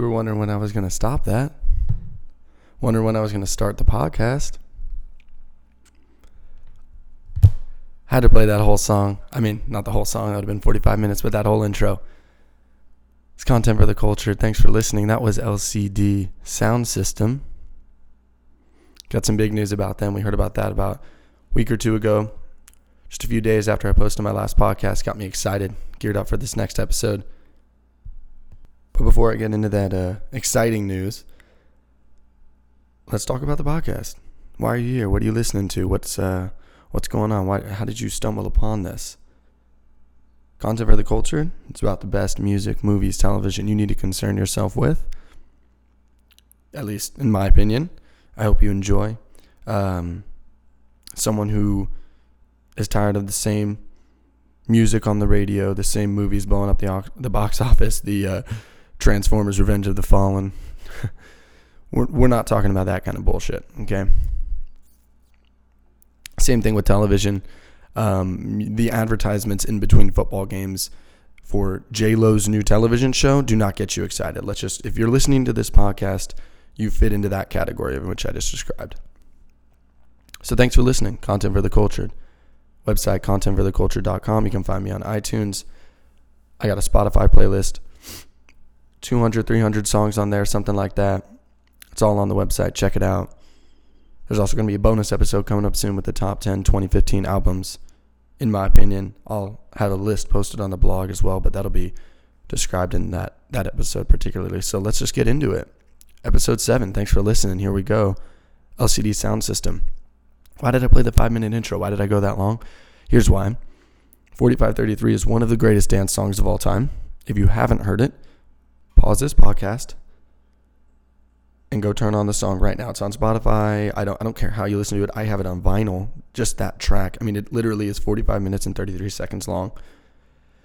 you were wondering when I was going to stop that. Wondering when I was going to start the podcast. Had to play that whole song. I mean, not the whole song, that would have been 45 minutes, but that whole intro. It's content for the culture. Thanks for listening. That was LCD Sound System. Got some big news about them. We heard about that about a week or two ago. Just a few days after I posted my last podcast, got me excited, geared up for this next episode. But before I get into that uh, exciting news, let's talk about the podcast. Why are you here? What are you listening to? What's uh, what's going on? Why? How did you stumble upon this? Content for the culture. It's about the best music, movies, television you need to concern yourself with. At least in my opinion. I hope you enjoy. Um, someone who is tired of the same music on the radio, the same movies blowing up the the box office, the uh, Transformers: Revenge of the Fallen. we're we're not talking about that kind of bullshit, okay? Same thing with television. Um, the advertisements in between football games for J Lo's new television show do not get you excited. Let's just if you're listening to this podcast, you fit into that category of which I just described. So thanks for listening. Content for the culture. Website contentfortheculture.com. You can find me on iTunes. I got a Spotify playlist. 200, 300 songs on there, something like that. It's all on the website. Check it out. There's also going to be a bonus episode coming up soon with the top 10 2015 albums. In my opinion, I'll have a list posted on the blog as well, but that'll be described in that, that episode particularly. So let's just get into it. Episode 7. Thanks for listening. Here we go. LCD Sound System. Why did I play the five minute intro? Why did I go that long? Here's why 4533 is one of the greatest dance songs of all time. If you haven't heard it, pause this podcast and go turn on the song right now. It's on Spotify. I don't I don't care how you listen to it. I have it on vinyl. Just that track. I mean, it literally is 45 minutes and 33 seconds long.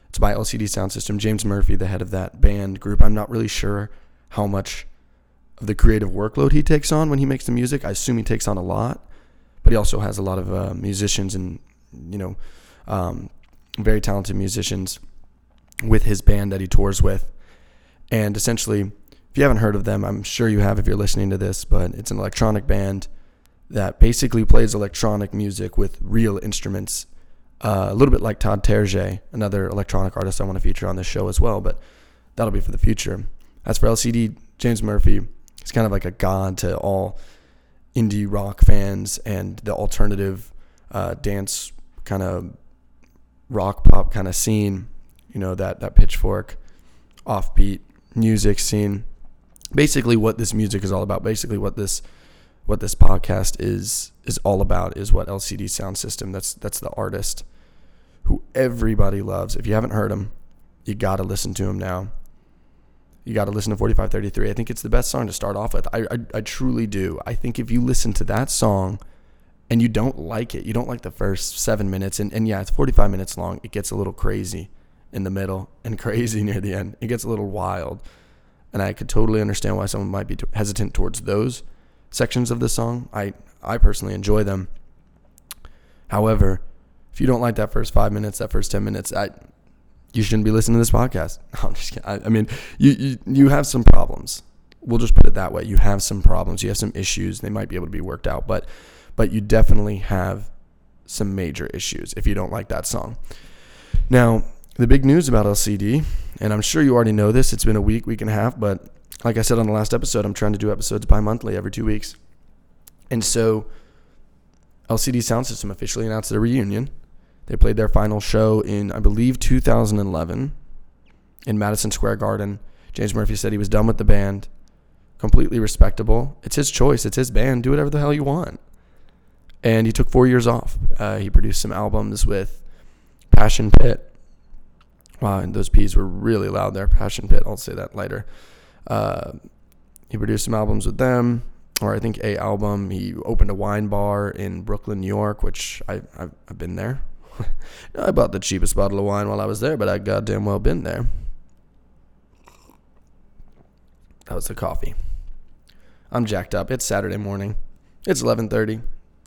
It's by LCD Sound System. James Murphy, the head of that band group. I'm not really sure how much of the creative workload he takes on when he makes the music. I assume he takes on a lot, but he also has a lot of uh, musicians and you know um, very talented musicians with his band that he tours with. And essentially, if you haven't heard of them, I'm sure you have if you're listening to this, but it's an electronic band that basically plays electronic music with real instruments. Uh, a little bit like Todd Terje, another electronic artist I want to feature on this show as well, but that'll be for the future. As for LCD, James Murphy, he's kind of like a god to all indie rock fans and the alternative uh, dance kind of rock pop kind of scene. You know that that pitchfork, offbeat music scene. Basically, what this music is all about. Basically, what this what this podcast is is all about is what LCD Sound System. That's that's the artist who everybody loves. If you haven't heard him, you got to listen to him now. You got to listen to 4533. I think it's the best song to start off with. I, I I truly do. I think if you listen to that song and you don't like it, you don't like the first seven minutes, and, and yeah, it's 45 minutes long. It gets a little crazy in the middle and crazy near the end. It gets a little wild. And I could totally understand why someone might be hesitant towards those sections of the song. I, I personally enjoy them. However, if you don't like that first five minutes, that first 10 minutes, I, you shouldn't be listening to this podcast. I'm just kidding. I, I mean, you, you, you have some problems. We'll just put it that way. You have some problems. You have some issues. They might be able to be worked out, but, but you definitely have some major issues if you don't like that song. Now, the big news about LCD, and I'm sure you already know this, it's been a week, week and a half, but like I said on the last episode, I'm trying to do episodes bi monthly every two weeks. And so LCD Sound System officially announced their reunion. They played their final show in, I believe, 2011 in Madison Square Garden. James Murphy said he was done with the band. Completely respectable. It's his choice. It's his band. Do whatever the hell you want. And he took four years off. Uh, he produced some albums with Passion Pit, Wow, and those P's were really loud there. Passion Pit, I'll say that later. Uh, he produced some albums with them, or I think a album. He opened a wine bar in Brooklyn, New York, which I, I've, I've been there. I bought the cheapest bottle of wine while I was there, but I goddamn well been there. That was the coffee. I'm jacked up. It's Saturday morning. It's 11:30.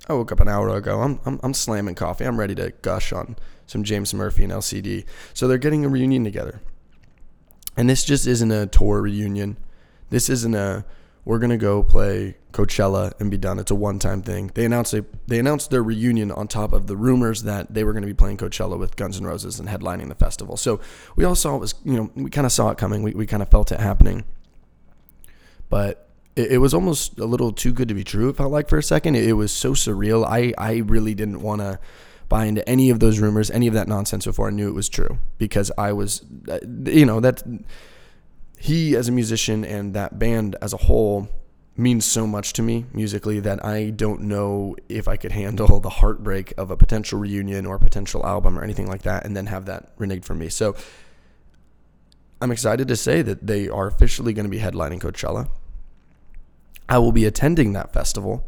I woke up an hour ago. I'm, I'm, I'm slamming coffee. I'm ready to gush on some James Murphy and LCD. So they're getting a reunion together. And this just isn't a tour reunion. This isn't a we're gonna go play Coachella and be done. It's a one-time thing. They announced a, they announced their reunion on top of the rumors that they were going to be playing Coachella with Guns N' Roses and headlining the festival. So we all saw it was you know we kind of saw it coming. We we kind of felt it happening, but it, it, was almost a little too good to be true. It felt like for a second. It, it was so surreal. I I really didn't want to buy into any of those rumors, any of that nonsense before I knew it was true because I was, uh, you know, that he as a musician and that band as a whole means so much to me musically that I don't know if I could handle the heartbreak of a potential reunion or a potential album or anything like that and then have that reneged from me. So I'm excited to say that they are officially going to be headlining Coachella. I will be attending that festival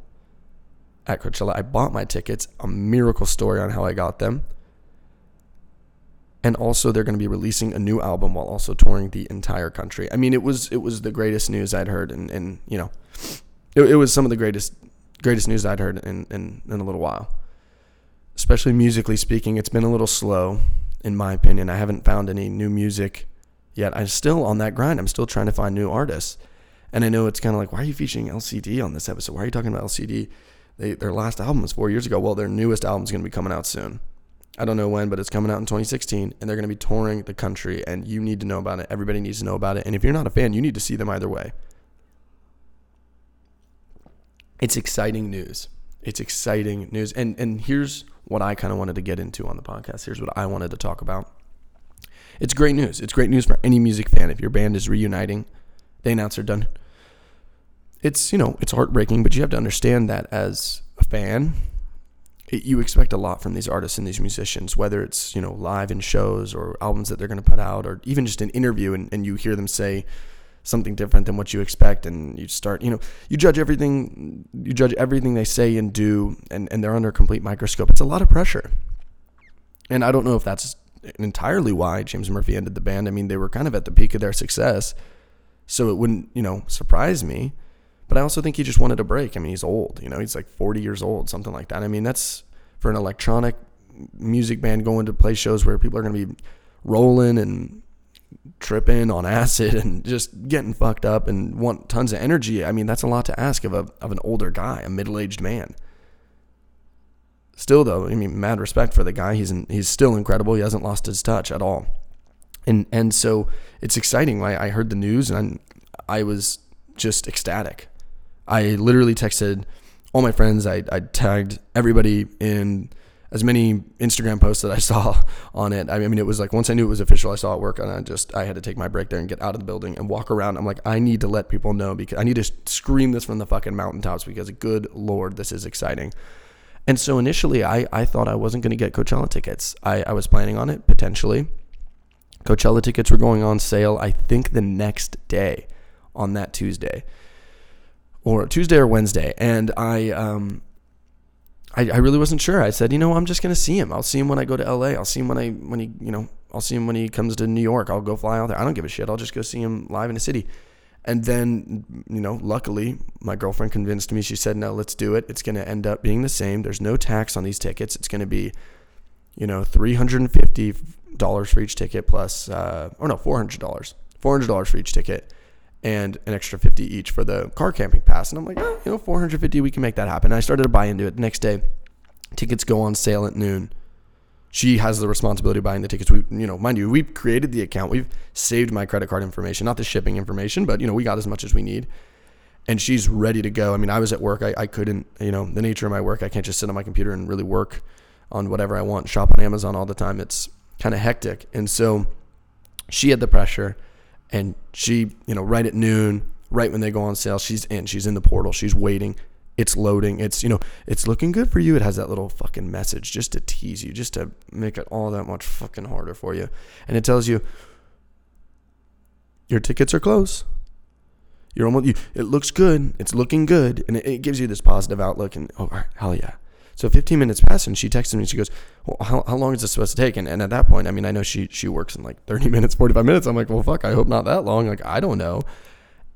at Coachella. I bought my tickets, a miracle story on how I got them and also they're going to be releasing a new album while also touring the entire country. I mean, it was it was the greatest news I'd heard, and and you know, it, it was some of the greatest greatest news I'd heard in, in in a little while. Especially musically speaking, it's been a little slow, in my opinion. I haven't found any new music yet. I'm still on that grind. I'm still trying to find new artists, and I know it's kind of like, why are you featuring LCD on this episode? Why are you talking about LCD? They, their last album was four years ago. Well, their newest album is going to be coming out soon. I don't know when, but it's coming out in 2016, and they're going to be touring the country, and you need to know about it. Everybody needs to know about it. And if you're not a fan, you need to see them either way. It's exciting news. It's exciting news. And and here's what I kind of wanted to get into on the podcast. Here's what I wanted to talk about. It's great news. It's great news for any music fan. If your band is reuniting, they announce they're done. It's, you know, it's heartbreaking, but you have to understand that as a fan, you expect a lot from these artists and these musicians, whether it's you know live in shows or albums that they're going to put out, or even just an interview, and, and you hear them say something different than what you expect, and you start you know you judge everything, you judge everything they say and do, and and they're under a complete microscope. It's a lot of pressure, and I don't know if that's entirely why James Murphy ended the band. I mean, they were kind of at the peak of their success, so it wouldn't you know surprise me. But I also think he just wanted a break. I mean, he's old, you know, he's like 40 years old, something like that. I mean, that's for an electronic music band going to play shows where people are going to be rolling and tripping on acid and just getting fucked up and want tons of energy. I mean, that's a lot to ask of a of an older guy, a middle-aged man. Still though, I mean, mad respect for the guy. He's in, he's still incredible. He hasn't lost his touch at all. And and so it's exciting. I, I heard the news and I, I was just ecstatic. I literally texted all my friends. I, I tagged everybody in as many Instagram posts that I saw on it. I mean, it was like once I knew it was official, I saw it work, and I just I had to take my break there and get out of the building and walk around. I'm like, I need to let people know because I need to scream this from the fucking mountaintops because good lord, this is exciting. And so initially, I I thought I wasn't going to get Coachella tickets. I I was planning on it potentially. Coachella tickets were going on sale. I think the next day, on that Tuesday or Tuesday or Wednesday, and I um, I, I really wasn't sure. I said, you know, I'm just gonna see him. I'll see him when I go to LA. I'll see him when I when he you know I'll see him when he comes to New York. I'll go fly out there. I don't give a shit. I'll just go see him live in the city. And then, you know, luckily, my girlfriend convinced me. She said, no, let's do it. It's going to end up being the same. There's no tax on these tickets. It's going to be, you know, $350 for each ticket plus, uh, or no, $400. $400 for each ticket and an extra 50 each for the car camping pass. And I'm like, oh, you know, 450, we can make that happen. And I started to buy into it. The next day, tickets go on sale at noon. She has the responsibility of buying the tickets. We, you know, mind you, we've created the account. We've saved my credit card information, not the shipping information, but you know, we got as much as we need. And she's ready to go. I mean, I was at work. I, I couldn't, you know, the nature of my work, I can't just sit on my computer and really work on whatever I want, shop on Amazon all the time. It's kind of hectic. And so she had the pressure and she, you know, right at noon, right when they go on sale, she's in. She's in the portal. She's waiting. It's loading. It's, you know, it's looking good for you. It has that little fucking message just to tease you, just to make it all that much fucking harder for you. And it tells you your tickets are close. You're almost, you, it looks good. It's looking good. And it, it gives you this positive outlook. And, oh, hell yeah. So 15 minutes passed, and she texted me. And she goes, "Well, how, how long is this supposed to take?" And, and at that point, I mean, I know she she works in like 30 minutes, 45 minutes. I'm like, "Well, fuck, I hope not that long." Like, I don't know.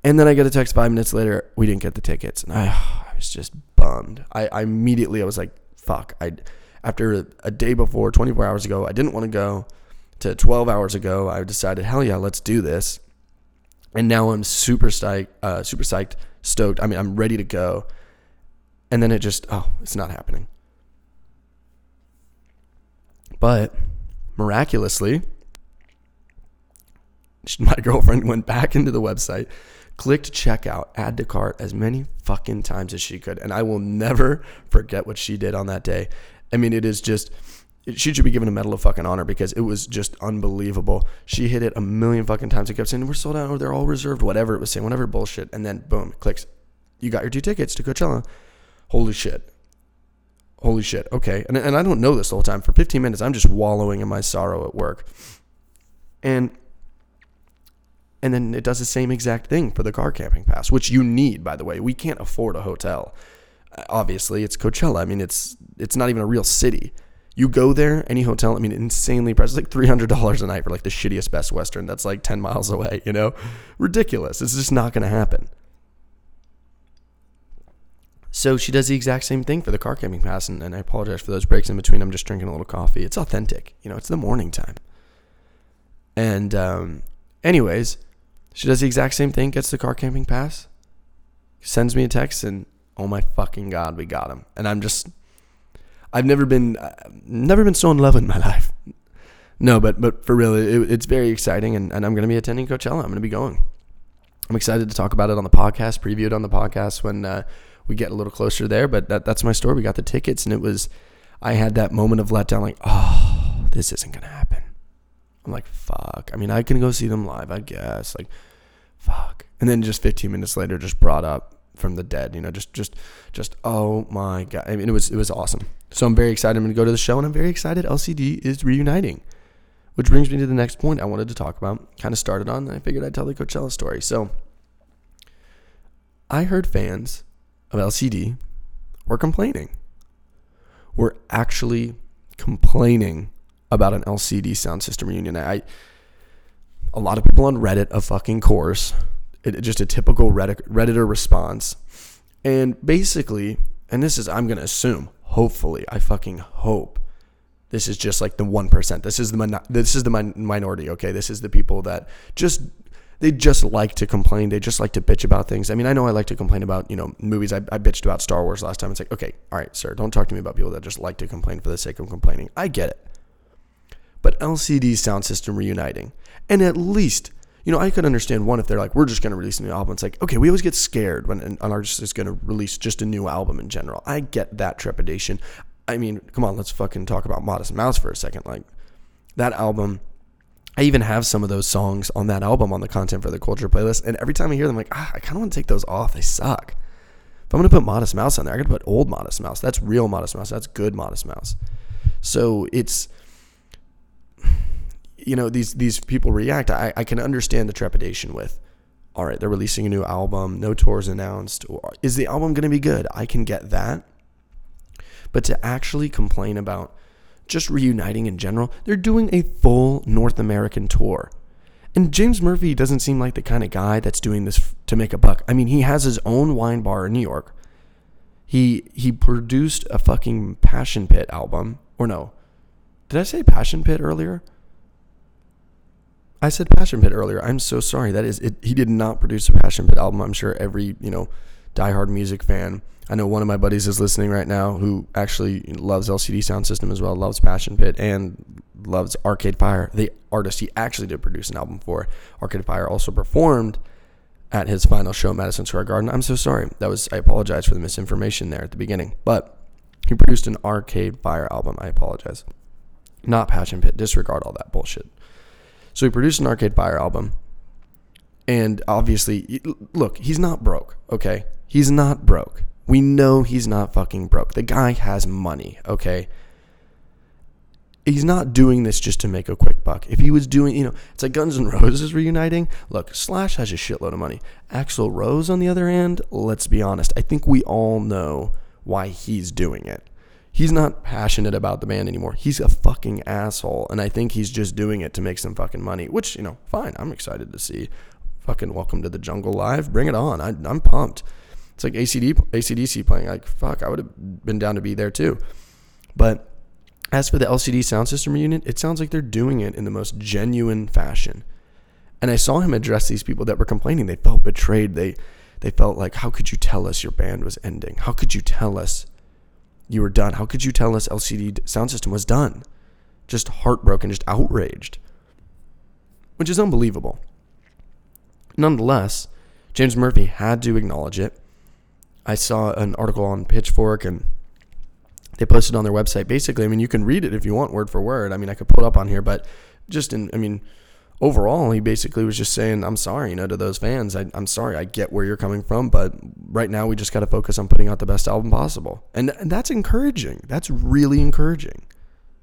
And then I get a text five minutes later, we didn't get the tickets, and I, I was just bummed. I, I immediately I was like, "Fuck!" I after a, a day before, 24 hours ago, I didn't want to go. to 12 hours ago, I decided, hell yeah, let's do this. And now I'm super psyched, uh, super psyched, stoked. I mean, I'm ready to go. And then it just, oh, it's not happening. But miraculously, my girlfriend went back into the website, clicked checkout, add to cart as many fucking times as she could. And I will never forget what she did on that day. I mean, it is just, she should be given a medal of fucking honor because it was just unbelievable. She hit it a million fucking times and kept saying, We're sold out, or they're all reserved, whatever it was saying, whatever bullshit. And then boom, clicks. You got your two tickets to Coachella. Holy shit. Holy shit. Okay. And, and I don't know this the whole time. For 15 minutes, I'm just wallowing in my sorrow at work. And and then it does the same exact thing for the car camping pass, which you need, by the way. We can't afford a hotel. Uh, obviously, it's Coachella. I mean, it's it's not even a real city. You go there, any hotel, I mean, insanely priced. Like three hundred dollars a night for like the shittiest Best Western. That's like ten miles away. You know, ridiculous. It's just not going to happen. So she does the exact same thing for the car camping pass, and, and I apologize for those breaks in between. I'm just drinking a little coffee. It's authentic, you know. It's the morning time. And um, anyways, she does the exact same thing, gets the car camping pass, sends me a text, and oh my fucking god, we got him. And I'm just, I've never been, uh, never been so in love in my life. No, but but for real, it, it's very exciting, and, and I'm going to be attending Coachella. I'm going to be going. I'm excited to talk about it on the podcast, preview it on the podcast when uh, we get a little closer there. But that, that's my story. We got the tickets, and it was, I had that moment of letdown, like, oh, this isn't to happen. I'm like, fuck. I mean, I can go see them live, I guess. Like, fuck. And then just 15 minutes later, just brought up from the dead. You know, just, just, just. Oh my god. I mean, it was, it was awesome. So I'm very excited. I'm to go to the show, and I'm very excited. LCD is reuniting, which brings me to the next point I wanted to talk about. Kind of started on. I figured I'd tell the Coachella story. So I heard fans of LCD, we're complaining. We're actually complaining about an LCD sound system reunion. I a lot of people on Reddit, a fucking course, it, just a typical Reddit, Redditor response, and basically, and this is I'm gonna assume, hopefully, I fucking hope this is just like the one percent. This is the this is the minority. Okay, this is the people that just they just like to complain. They just like to bitch about things. I mean, I know I like to complain about, you know, movies. I, I bitched about Star Wars last time. It's like, okay, all right, sir, don't talk to me about people that just like to complain for the sake of complaining. I get it but LCD sound system reuniting. And at least, you know, I could understand one if they're like, we're just going to release a new album. It's like, okay, we always get scared when an artist is going to release just a new album in general. I get that trepidation. I mean, come on, let's fucking talk about Modest Mouse for a second. Like, that album, I even have some of those songs on that album on the Content for the Culture playlist. And every time I hear them, I'm like, ah, I kind of want to take those off. They suck. If I'm going to put Modest Mouse on there, I got to put old Modest Mouse. That's real Modest Mouse. That's good Modest Mouse. So it's you know these these people react, I, I can understand the trepidation with. All right, they're releasing a new album, no tours announced. Is the album going to be good? I can get that. But to actually complain about just reuniting in general, they're doing a full North American tour. And James Murphy doesn't seem like the kind of guy that's doing this to make a buck. I mean, he has his own wine bar in New York. He he produced a fucking Passion Pit album, or no? Did I say Passion Pit earlier? I said Passion Pit earlier. I'm so sorry. That is, it, he did not produce a Passion Pit album. I'm sure every you know diehard music fan. I know one of my buddies is listening right now who actually loves LCD Sound System as well, loves Passion Pit, and loves Arcade Fire. The artist he actually did produce an album for. Arcade Fire also performed at his final show, Madison Square Garden. I'm so sorry. That was I apologize for the misinformation there at the beginning, but he produced an Arcade Fire album. I apologize. Not Passion Pit. Disregard all that bullshit. So he produced an Arcade Fire album. And obviously, look, he's not broke, okay? He's not broke. We know he's not fucking broke. The guy has money, okay? He's not doing this just to make a quick buck. If he was doing, you know, it's like Guns N' Roses reuniting. Look, Slash has a shitload of money. Axl Rose, on the other hand, let's be honest, I think we all know why he's doing it he's not passionate about the band anymore. He's a fucking asshole, and I think he's just doing it to make some fucking money. Which you know, fine. I'm excited to see. Fucking Welcome to the Jungle live. Bring it on. I, am pumped. It's like ACD, ACDC playing. Like fuck, I would have been down to be there too. But As for the LCD Sound System reunion, it sounds like they're doing it in the most genuine fashion. And I saw him address these people that were complaining. They felt betrayed. They they felt like, how could you tell us your band was ending? How could you tell us you were done? How could you tell us LCD Sound System was done? Just heartbroken, just outraged, which is unbelievable. Nonetheless, James Murphy had to acknowledge it. I saw an article on Pitchfork and they posted on their website. Basically, I mean, you can read it if you want word for word. I mean, I could pull it up on here, but just in, I mean, overall, he basically was just saying, I'm sorry, you know, to those fans. I, am sorry. I get where you're coming from, but right now we just got to focus on putting out the best album possible. And, and that's encouraging. That's really encouraging.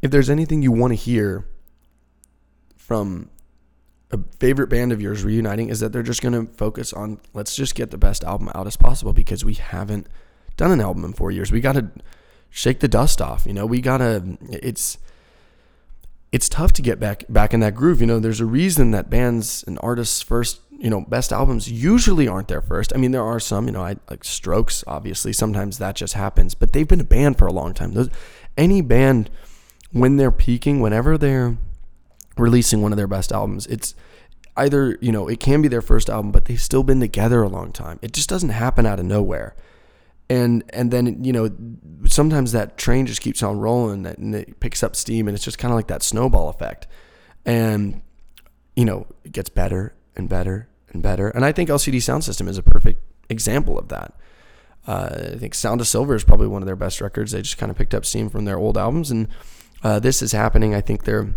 If there's anything you want to hear from a favorite band of yours reuniting, is that they're just going to focus on let's just get the best album out as possible because we haven't done an album in four years. We got to shake the dust off. You know, we got to, it's, it's tough to get back back in that groove. You know, there's a reason that bands and artists' first, you know, best albums usually aren't their first. I mean, there are some, you know, I like Strokes. Obviously, sometimes that just happens, but they've been a band for a long time. Those, any band, when they're peaking, whenever they're releasing one of their best albums, it's either you know it can be their first album, but they've still been together a long time. It just doesn't happen out of nowhere. And and then you know sometimes that train just keeps on rolling and it picks up steam and it's just kind of like that snowball effect. And you know it gets better and better and better. And i think lcd Sound System is a perfect example of that. Uh, i think sound of silver is probably one of their best records. They just kind of picked up steam from their old albums. And uh, this is happening. I think their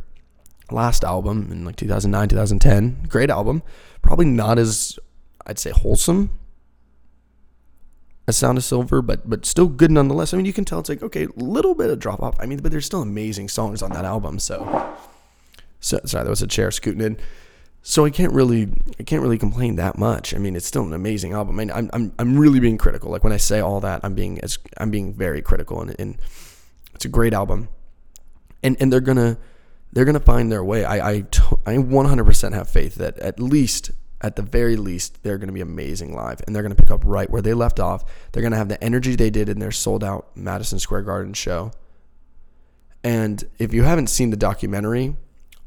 last album in like 2009 2010 great album probably not as i'd say wholesome a Sound of Silver, but but still good nonetheless. I mean, you can tell it's like okay, little bit of drop off. I mean, but there's still amazing songs on that album. So, so sorry, that was a chair scooting in. So I can't really I can't really complain that much. I mean, it's still an amazing album. I mean, I'm I'm I'm really being critical. Like when I say all that, I'm being as I'm being very critical, and, and it's a great album. And and they're gonna they're gonna find their way. I I I 100% have faith that at least at the very least, they're going to be amazing live and they're going to pick up right where they left off. They're going to have the energy they did in their sold out Madison Square Garden show. And if you haven't seen the documentary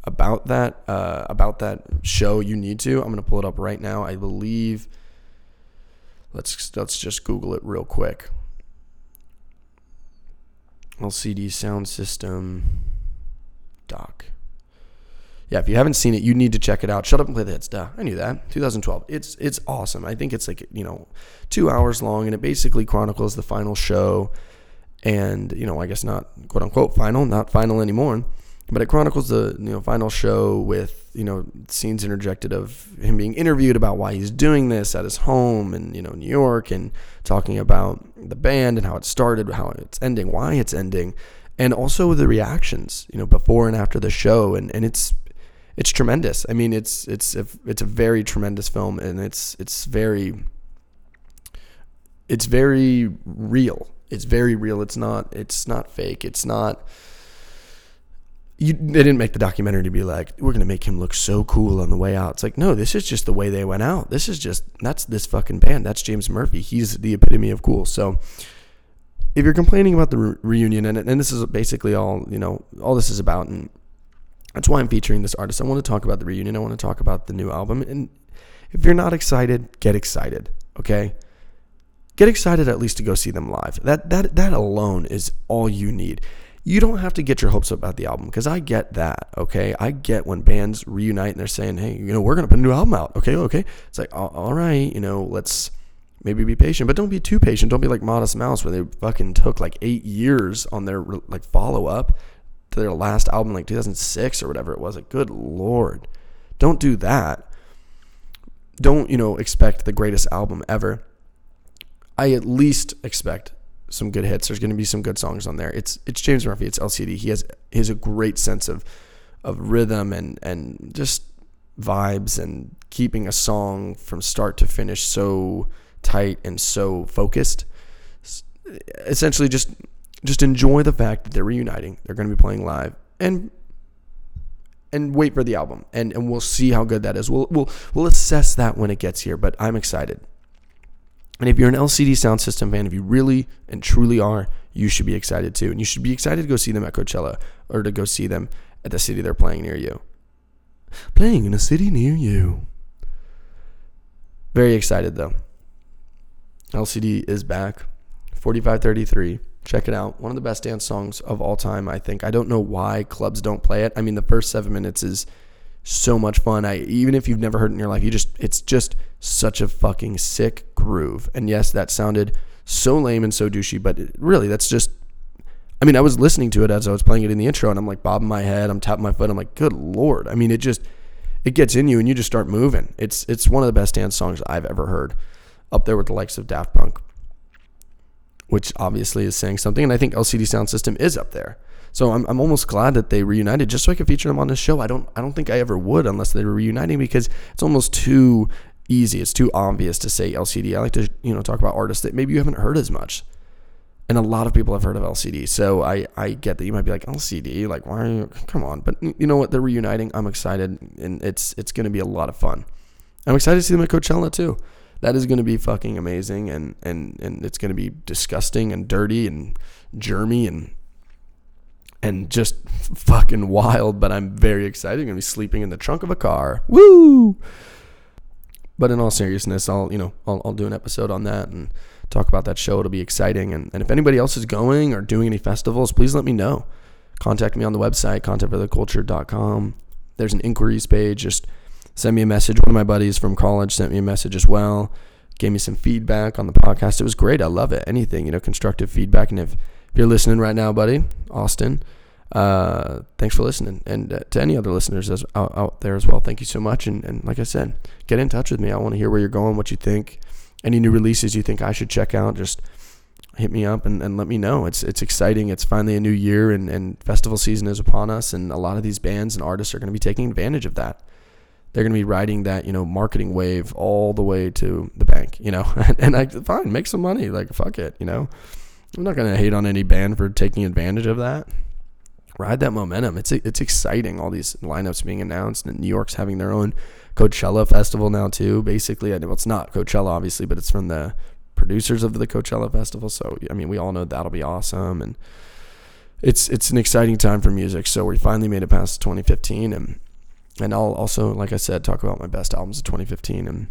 about that, uh, about that show, you need to. I'm going to pull it up right now. I believe. Let's let's just Google it real quick. LCD sound system doc yeah, if you haven't seen it, you need to check it out. Shut up and play the hits. Duh, I knew that. 2012. It's it's awesome. I think it's like you know, two hours long, and it basically chronicles the final show, and you know, I guess not quote unquote final, not final anymore, but it chronicles the you know final show with you know scenes interjected of him being interviewed about why he's doing this at his home in you know New York, and talking about the band and how it started, how it's ending, why it's ending and also the reactions, you know, before and after the show, and and it's it's tremendous. I mean, it's it's a, it's a very tremendous film, and it's it's very it's very real. It's very real. It's not it's not fake. It's not. You, they didn't make the documentary to be like we're gonna make him look so cool on the way out. It's like no, this is just the way they went out. This is just that's this fucking band. That's James Murphy. He's the epitome of cool. So if you're complaining about the re- reunion and and this is basically all you know all this is about and that's why I'm featuring this artist. I want to talk about the reunion. I want to talk about the new album. And if you're not excited, get excited. Okay? Get excited at least to go see them live. That that that alone is all you need. You don't have to get your hopes up about the album because I get that. Okay, I get when bands reunite and they're saying, "Hey, you know, we're gonna put a new album out." Okay, okay. It's like, all right, you know, let's maybe be patient, but don't be too patient. Don't be like Modest Mouse where they fucking took like eight years on their like follow up to their last album, like 2006 or whatever it was. Like, good lord, don't do that. Don't you know expect the greatest album ever. I at least expect some good hits. There's going to be some good songs on there. It's it's James Murphy. It's LCD. He has he has a great sense of of rhythm and and just vibes and keeping a song from start to finish so tight and so focused. Essentially, just just enjoy the fact that they're reuniting. They're going to be playing live and and wait for the album and, and we'll see how good that is. We'll we'll we'll assess that when it gets here, but I'm excited. And if you're an LCD sound system fan, if you really and truly are, you should be excited too. And you should be excited to go see them at Coachella or to go see them at the city they're playing near you. Playing in a city near you. Very excited though. LCD is back. 4533. Check it out. One of the best dance songs of all time, I think. I don't know why clubs don't play it. I mean, the first seven minutes is so much fun. I even if you've never heard it in your life, you just it's just such a fucking sick groove. And yes, that sounded so lame and so douchey, but it, really, that's just. I mean, I was listening to it as I was playing it in the intro, and I'm like bobbing my head, I'm tapping my foot, I'm like, good lord. I mean, it just it gets in you, and you just start moving. It's it's one of the best dance songs I've ever heard, up there with the likes of Daft Punk, which obviously is saying something. And I think LCD Sound System is up there. So I'm, I'm almost glad that they reunited just so I could feature them on this show. I don't I don't think I ever would unless they were reuniting because it's almost too easy. It's too obvious to say LCD. I like to you know talk about artists that maybe you haven't heard as much. And a lot of people have heard of LCD. So I, I get that you might be like LCD, like why are you come on. But you know what? They're reuniting. I'm excited and it's it's gonna be a lot of fun. I'm excited to see them at Coachella too. That is gonna be fucking amazing and, and, and it's gonna be disgusting and dirty and germy and and just fucking wild, but I'm very excited. I'm gonna be sleeping in the trunk of a car. Woo! But in all seriousness, I'll you know I'll, I'll do an episode on that and talk about that show. It'll be exciting. And, and if anybody else is going or doing any festivals, please let me know. Contact me on the website, contentfortheculture.com. There's an inquiries page. Just send me a message. One of my buddies from college sent me a message as well. Gave me some feedback on the podcast. It was great. I love it. Anything, you know, constructive feedback. And if, if you're listening right now, buddy, Austin, uh, thanks for listening. And uh, to any other listeners as, out, out, there as well, thank you so much. And, and like I said, get in touch with me. I want to hear where you're going, what you think any new releases you think I should check out, just hit me up and, and let me know. It's it's exciting. It's finally a new year and, and festival season is upon us and a lot of these bands and artists are going to be taking advantage of that. They're going to be riding that, you know, marketing wave all the way to the bank, you know. and I fine, make some money, like fuck it, you know. I'm not going to hate on any band for taking advantage of that. Ride that momentum. It's it's exciting all these lineups being announced and New York's having their own Coachella festival now too. Basically, I know it's not Coachella obviously, but it's from the producers of the Coachella festival. So I mean, we all know that'll be awesome, and it's it's an exciting time for music. So we finally made it past 2015, and and I'll also, like I said, talk about my best albums of 2015 and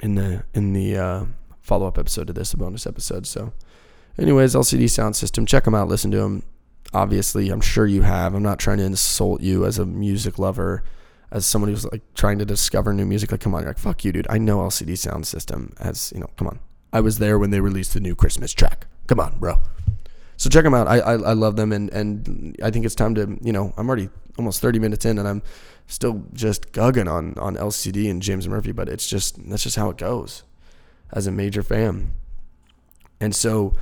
in the in the uh, follow up episode to this, a bonus episode. So, anyways, LCD Sound System, check them out, listen to them. Obviously, I'm sure you have. I'm not trying to insult you as a music lover as someone who's like trying to discover new music, like, come on, you're like, fuck you, dude. I know LCD Sound System as, you know, come on. I was there when they released the new Christmas track. Come on, bro. So check them out. I, I, I love them. And, and I think it's time to, you know, I'm already almost 30 minutes in and I'm still just gugging on, on LCD and James Murphy, but it's just, that's just how it goes as a major fan. And so,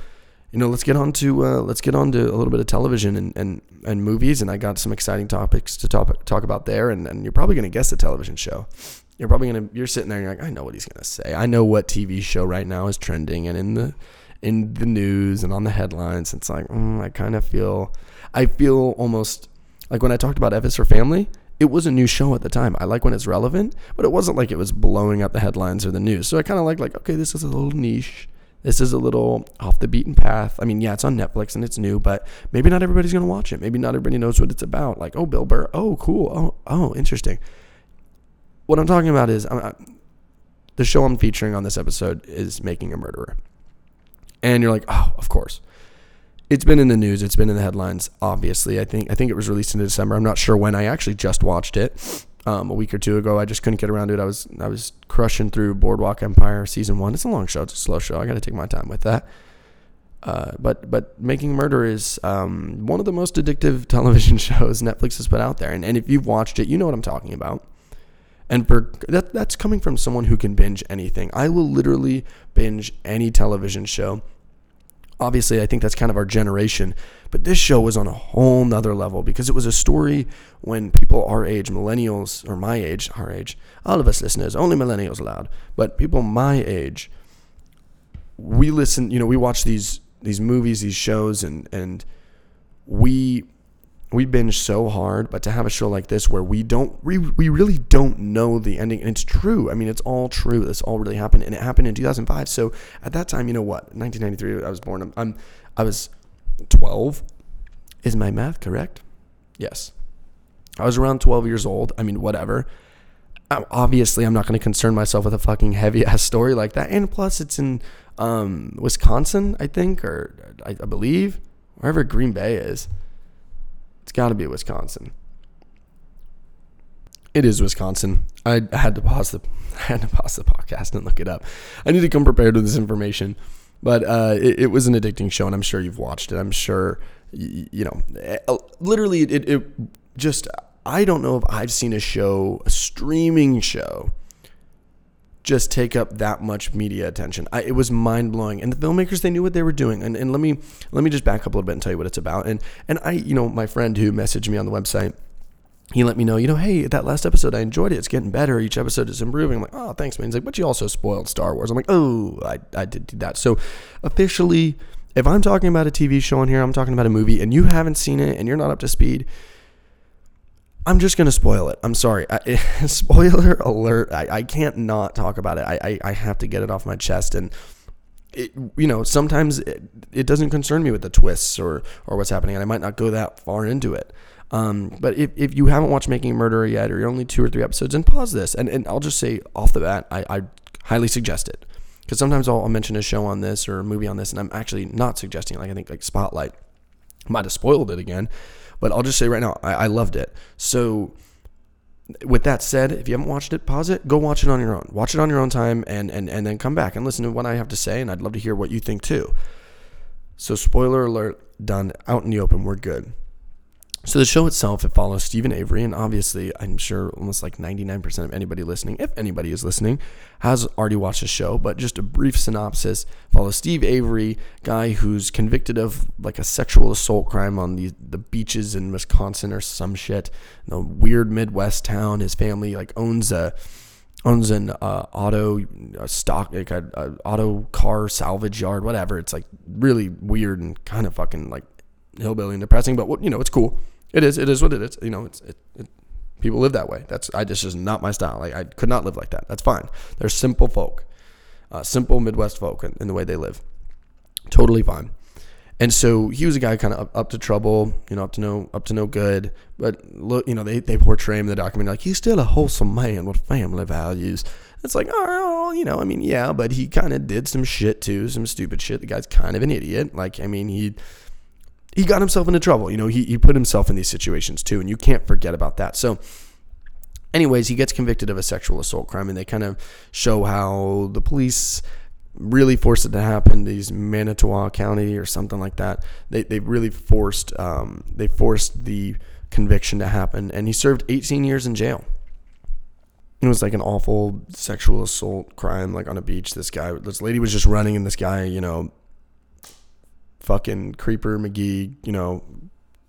you know, let's get on to uh, let's get on to a little bit of television and, and, and movies. And I got some exciting topics to talk talk about there. And, and you're probably going to guess the television show. You're probably going to you're sitting there and you're like, I know what he's going to say. I know what TV show right now is trending and in the in the news and on the headlines. It's like mm, I kind of feel I feel almost like when I talked about F is for Family. It was a new show at the time. I like when it's relevant, but it wasn't like it was blowing up the headlines or the news. So I kind of like like okay, this is a little niche this is a little off the beaten path. I mean, yeah, it's on Netflix and it's new, but maybe not everybody's going to watch it. Maybe not everybody knows what it's about. Like, oh, Bill Burr. Oh, cool. Oh, oh, interesting. What I'm talking about is uh, the show I'm featuring on this episode is Making a Murderer. And you're like, oh, of course. It's been in the news. It's been in the headlines. Obviously, I think I think it was released in December. I'm not sure when. I actually just watched it um, a week or two ago. I just couldn't get around to it. I was I was crushing through Boardwalk Empire season one. It's a long show. It's a slow show. I got to take my time with that. Uh, but but Making Murder is um, one of the most addictive television shows Netflix has put out there. And, and if you've watched it, you know what I'm talking about. And for that that's coming from someone who can binge anything. I will literally binge any television show obviously I think that's kind of our generation. But this show was on a whole nother level because it was a story when people our age, millennials, or my age, our age, all of us listeners, only millennials allowed, but people my age, we listen, you know, we watch these these movies, these shows, and and we we binge so hard, but to have a show like this where we don't, we, we really don't know the ending, and it's true. I mean, it's all true. This all really happened, and it happened in 2005. So at that time, you know what? 1993, I was born. I'm, I'm I was 12. Is my math correct? Yes. I was around 12 years old. I mean, whatever. Obviously, I'm not going to concern myself with a fucking heavy ass story like that. And plus, it's in um, Wisconsin, I think, or I, I believe, wherever Green Bay is. It's got to be Wisconsin. It is Wisconsin. I had to pause the I had to pause the podcast and look it up. I need to come prepared with this information. But uh, it, it, was an addicting show, and I'm sure you've watched it. I'm sure, you, you know, eh, uh, literally, it, it just, I don't know if I've seen a show, a streaming show, just take up that much media attention. I, it was mind blowing, and the filmmakers they knew what they were doing. And, and let me let me just back up a little bit and tell you what it's about. And and I, you know, my friend who messaged me on the website he let me know, you know, hey, that last episode, I enjoyed it. It's getting better. Each episode is improving. I'm like, oh, thanks, man. He's like, but you also spoiled Star Wars. I'm like, oh, I, I did do that. So officially, if I'm talking about a TV show on here, I'm talking about a movie, and you haven't seen it and you're not up to speed, I'm just going to spoil it. I'm sorry. I, spoiler alert. I, I can't not talk about it. I, I, I have to get it off my chest. And, it, you know, sometimes it, it doesn't concern me with the twists or, or what's happening, and I might not go that far into it. Um, but if, if you haven't watched Making a Murderer yet, or you're only two or three episodes, and pause this. And, and I'll just say off the bat, I, I highly suggest it. Because sometimes I'll, I'll mention a show on this or a movie on this, and I'm actually not suggesting, like I think like Spotlight might have spoiled it again. But I'll just say right now, I, I loved it. So with that said, if you haven't watched it, pause it, go watch it on your own. Watch it on your own time and, and, and then come back and listen to what I have to say. And I'd love to hear what you think too. So, spoiler alert, done, out in the open, we're good. So the show itself, it follows Steven Avery, and obviously, I'm sure almost like 99% of anybody listening, if anybody is listening, has already watched the show. But just a brief synopsis: follows Steve Avery, guy who's convicted of like a sexual assault crime on the the beaches in Wisconsin or some shit, a weird Midwest town. His family like owns a owns an uh, auto a stock like a, a auto car salvage yard, whatever. It's like really weird and kind of fucking like hillbilly and depressing, but you know, it's cool. It is. It is what it is. You know, it's it, it, people live that way. That's I just is not my style. Like I could not live like that. That's fine. They're simple folk, uh, simple Midwest folk in, in, the way they live. Totally fine. And so he was a guy kind of up, up, to trouble, you know, up to no up to no good. But look, you know, they they portray him in the documentary like he's still a wholesome man with family values. It's like, oh, you know, I mean, yeah, but he kind of did some shit too, some stupid shit. The guy's kind of an idiot. Like, I mean, he he got himself into trouble. You know, he, he put himself in these situations too, and you can't forget about that. So, anyways, he gets convicted of a sexual assault crime, and they kind of show how the police really forced it to happen. These Manitowoc County or something like that. They they really forced um, they forced the conviction to happen, and he served 18 years in jail. It was like an awful sexual assault crime, like on a beach. This guy, this lady was just running, and this guy, you know, fucking creeper McGee, you know,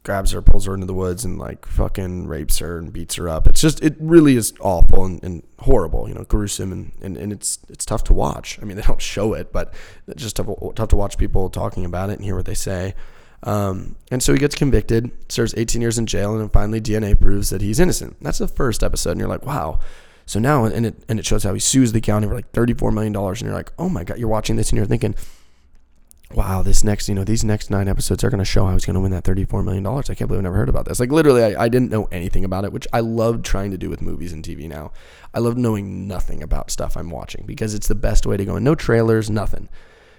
grabs her, pulls her into the woods, and like fucking rapes her and beats her up. It's just it really is awful and, and horrible, you know, gruesome and, and, and it's it's tough to watch. I mean, they don't show it, but it's just tough, tough to watch people talking about it and hear what they say. Um, and so he gets convicted, serves 18 years in jail, and then finally DNA proves that he's innocent. That's the first episode, and you're like, wow. So now, and it and it shows how he sues the county for like 34 million dollars, and you're like, oh my god, you're watching this and you're thinking wow, this next, you know, these next nine episodes are going to show I was going to win that $34 million. I can't believe I never heard about this. Like, literally, I, I didn't know anything about it, which I love trying to do with movies and TV now. I love knowing nothing about stuff I'm watching because it's the best way to go. And no trailers, nothing.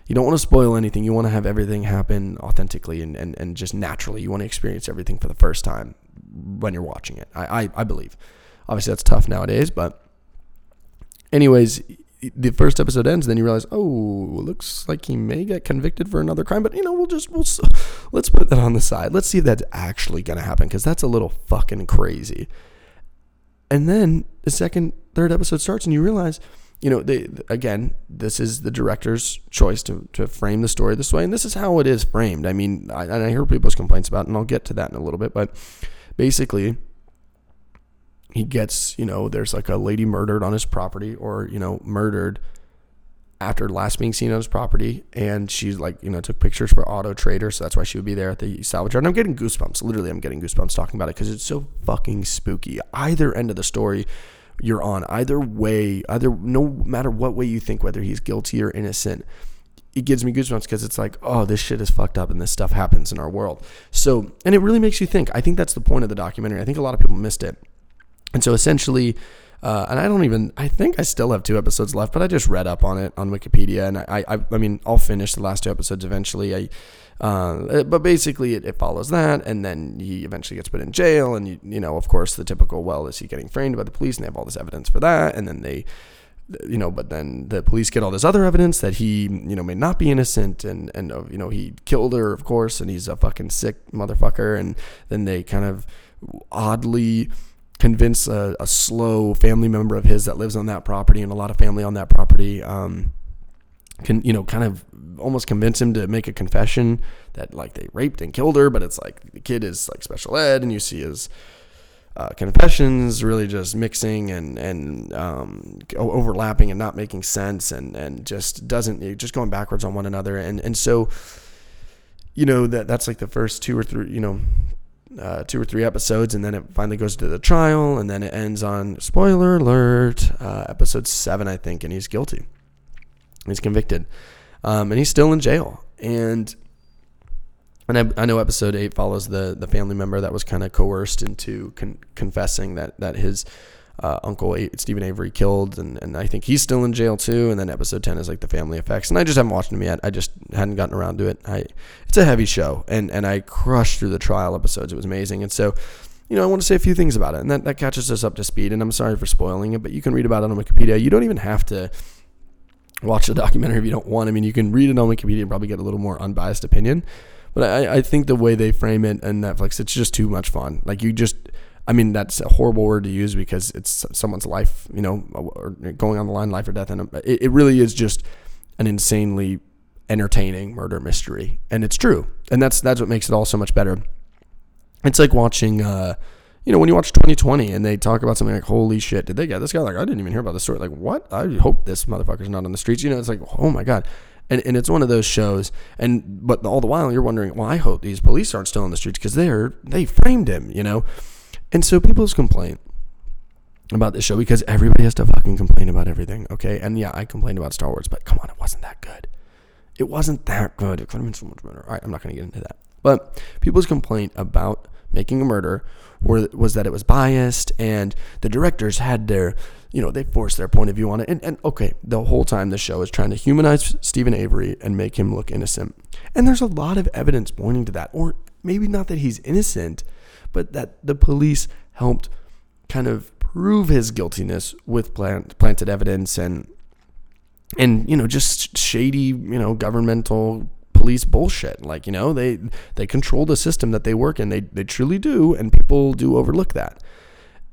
You don't want to spoil anything. You want to have everything happen authentically and, and, and just naturally. You want to experience everything for the first time when you're watching it. I, I, I believe. Obviously, that's tough nowadays, but anyways, the first episode ends, then you realize, oh, looks like he may get convicted for another crime. But you know, we'll just we'll let's put that on the side. Let's see if that's actually gonna happen because that's a little fucking crazy. And then the second, third episode starts, and you realize, you know, they again, this is the director's choice to to frame the story this way, and this is how it is framed. I mean, I, and I hear people's complaints about, it, and I'll get to that in a little bit, but basically he gets, you know, there's like a lady murdered on his property or, you know, murdered after last being seen on his property. And she's like, you know, took pictures for Auto Trader. So that's why she would be there at the salvage yard. And I'm getting goosebumps. Literally, I'm getting goosebumps talking about it because it's so fucking spooky. Either end of the story you're on, either way, either no matter what way you think, whether he's guilty or innocent, it gives me goosebumps because it's like, oh, this shit is fucked up and this stuff happens in our world. So, and it really makes you think. I think that's the point of the documentary. I think a lot of people missed it. And so essentially, uh, and I don't even, I think I still have two episodes left, but I just read up on it on Wikipedia. And I, I, I mean, I'll finish the last two episodes eventually. I, uh, but basically, it, it, follows that, and then he eventually gets put in jail, and you, you know, of course, the typical well is he getting framed by the police, and they have all this evidence for that, and then they you know, but then the police get all this other evidence that he, you know, may not be innocent and, and, uh, you know, he killed her, of course, and he's a fucking sick motherfucker. And then they kind of oddly convince a, a slow family member of his that lives on that property and a lot of family on that property, um, can, you know, kind of almost convince him to make a confession that like they raped and killed her, but it's like the kid is like special ed and you see his, uh, confessions really just mixing and and um, overlapping and not making sense and and just doesn't just going backwards on one another. And and so you know that that's like the first two or three you know uh, two or three episodes and then it finally goes to the trial and then it ends on spoiler alert uh, episode seven I think and he's guilty. He's convicted. Um, and he's still in jail. And and I, I know episode eight follows the the family member that was kind of coerced into con- confessing that that his uh, uncle Steven Avery killed, and, and I think he's still in jail too. And then episode ten is like the family effects, and I just haven't watched them yet. I just hadn't gotten around to it. I it's a heavy show, and and I crushed through the trial episodes. It was amazing, and so. You know, I want to say a few things about it, and that, that catches us up to speed. And I'm sorry for spoiling it, but you can read about it on Wikipedia. You don't even have to watch the documentary if you don't want. I mean, you can read it on Wikipedia and probably get a little more unbiased opinion. But I, I think the way they frame it in Netflix, it's just too much fun. Like you just, I mean, that's a horrible word to use because it's someone's life, you know, or going on the line, life or death. And it, it really is just an insanely entertaining murder mystery, and it's true. And that's that's what makes it all so much better. It's like watching. Uh, you know, when you watch 2020 and they talk about something like, holy shit, did they get this guy? Like, I didn't even hear about the story. Like, what? I hope this motherfucker's not on the streets. You know, it's like, oh my God and, and it's one of those shows and but all the while you're wondering well i hope these police aren't still on the streets because they're they framed him you know and so people's complaint about this show because everybody has to fucking complain about everything okay and yeah i complained about star wars but come on it wasn't that good it wasn't that good it could have been so much better all right i'm not going to get into that but people's complaint about making a murder were, was that it was biased and the directors had their you know, they forced their point of view on it. And, and okay, the whole time the show is trying to humanize Steven Avery and make him look innocent. And there's a lot of evidence pointing to that. Or maybe not that he's innocent, but that the police helped kind of prove his guiltiness with plant, planted evidence and and you know just shady you know governmental police bullshit like you know they they control the system that they work in they they truly do and people do overlook that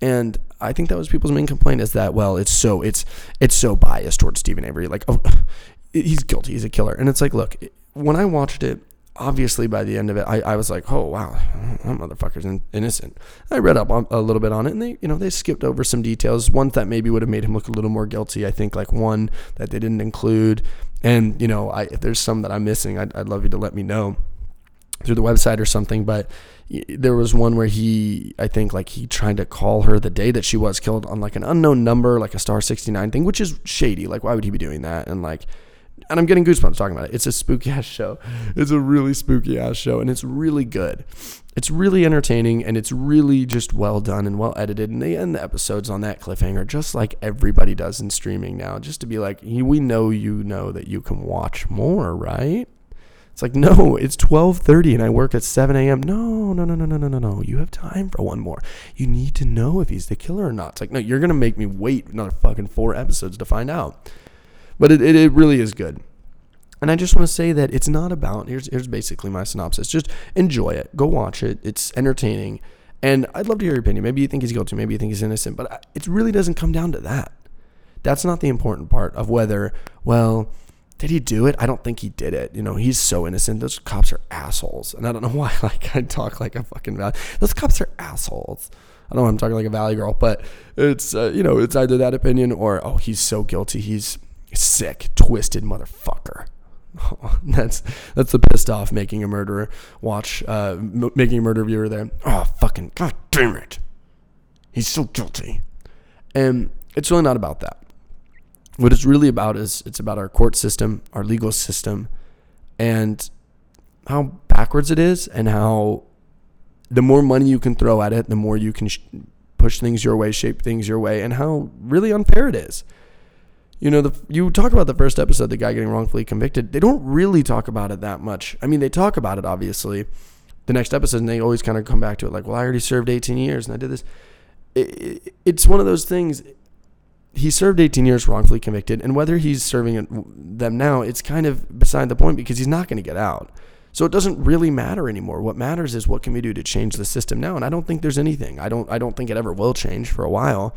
and I think that was people's main complaint is that well, it's so it's it's so biased towards Steven Avery. Like, oh, he's guilty. He's a killer. And it's like, look, when I watched it, obviously by the end of it, I, I was like, oh wow, that motherfucker's innocent. I read up on, a little bit on it, and they you know they skipped over some details. One that maybe would have made him look a little more guilty. I think like one that they didn't include, and you know, I, if there's some that I'm missing, I'd, I'd love you to let me know through the website or something. But there was one where he, I think, like he tried to call her the day that she was killed on like an unknown number, like a star 69 thing, which is shady. Like, why would he be doing that? And like, and I'm getting goosebumps talking about it. It's a spooky ass show. It's a really spooky ass show, and it's really good. It's really entertaining, and it's really just well done and well edited. And they end the episodes on that cliffhanger, just like everybody does in streaming now, just to be like, we know you know that you can watch more, right? It's like, no, it's 12:30 and I work at 7 a.m. No, no, no, no, no, no, no, no. You have time for one more. You need to know if he's the killer or not. It's like, no, you're gonna make me wait another fucking four episodes to find out. But it, it, it really is good. And I just want to say that it's not about here's here's basically my synopsis. Just enjoy it. Go watch it. It's entertaining. And I'd love to hear your opinion. Maybe you think he's guilty, maybe you think he's innocent, but it really doesn't come down to that. That's not the important part of whether, well, did he do it? I don't think he did it. You know, he's so innocent. Those cops are assholes. And I don't know why like I talk like a fucking valley. Those cops are assholes. I don't know I'm talking like a valley girl, but it's uh, you know, it's either that opinion or oh, he's so guilty. He's sick, twisted motherfucker. That's that's the pissed off making a murderer watch uh, m- making a murder viewer there. Oh fucking god damn it. He's so guilty. And it's really not about that. what it's really about is it's about our court system, our legal system, and how backwards it is, and how the more money you can throw at it, the more you can sh- push things your way, shape things your way, and how really unfair it is. You know, the, you talk about the first episode, the guy getting wrongfully convicted. They don't really talk about it that much. I mean, they talk about it obviously. The next episode, and they always kind of come back to it, like, "Well, I already served 18 years, and I did this." It, it, it's one of those things he served 18 years wrongfully convicted, and whether he's serving them now, it's kind of beside the point because he's not going to get out. So it doesn't really matter anymore. What matters is what can we do to change the system now. And I don't think there's anything. I don't. I don't think it ever will change for a while.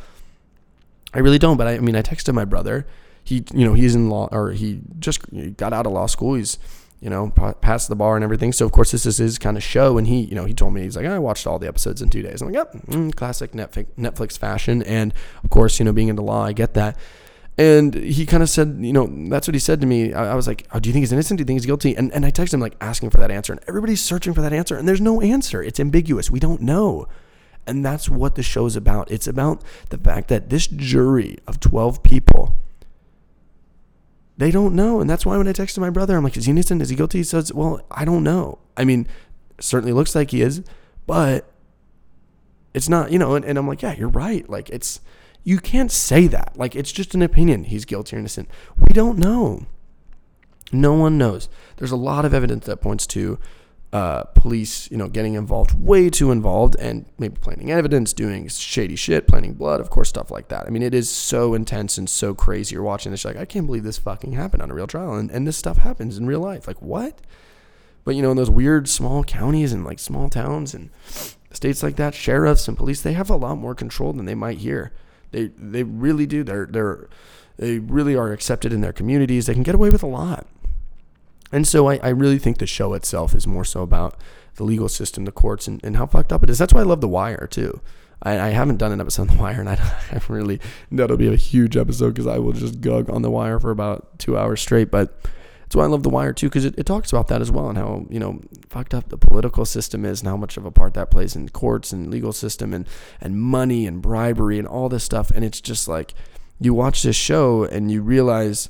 I really don't. But I, I mean, I texted my brother. He, you know, he's in law, or he just got out of law school. He's you know, passed the bar and everything. So of course this is his kind of show, and he, you know, he told me he's like, I watched all the episodes in two days. I'm like, yep, mm, classic Netflix Netflix fashion, and of course, you know, being into law, I get that. And he kind of said, you know, that's what he said to me. I, I was like, oh, do you think he's innocent? Do you think he's guilty? And and I texted him like asking for that answer, and everybody's searching for that answer, and there's no answer. It's ambiguous. We don't know. And that's what the show's about. It's about the fact that this jury of 12 people they don't know. And that's why when I texted my brother, I'm like, is he innocent? Is he guilty? He says, well, I don't know. I mean, certainly looks like he is, but it's not, you know, and, and I'm like, yeah, you're right. Like, it's, you can't say that. Like, it's just an opinion. He's guilty or innocent. We don't know. No one knows. There's a lot of evidence that points to uh, police, you know, getting involved, way too involved, and maybe planting evidence, doing shady shit, planting blood, of course, stuff like that. I mean, it is so intense and so crazy. You're watching this, like, I can't believe this fucking happened on a real trial, and, and this stuff happens in real life. Like, what? But you know, in those weird small counties and like small towns and states like that, sheriffs and police, they have a lot more control than they might here. They they really do. They're they're they really are accepted in their communities. They can get away with a lot. And so I, I really think the show itself is more so about the legal system, the courts, and, and how fucked up it is. That's why I love The Wire too. I, I haven't done an episode on The Wire, and I, I really that'll be a huge episode because I will just gug on The Wire for about two hours straight. But that's why I love The Wire too because it, it talks about that as well and how you know fucked up the political system is and how much of a part that plays in courts and legal system and and money and bribery and all this stuff. And it's just like you watch this show and you realize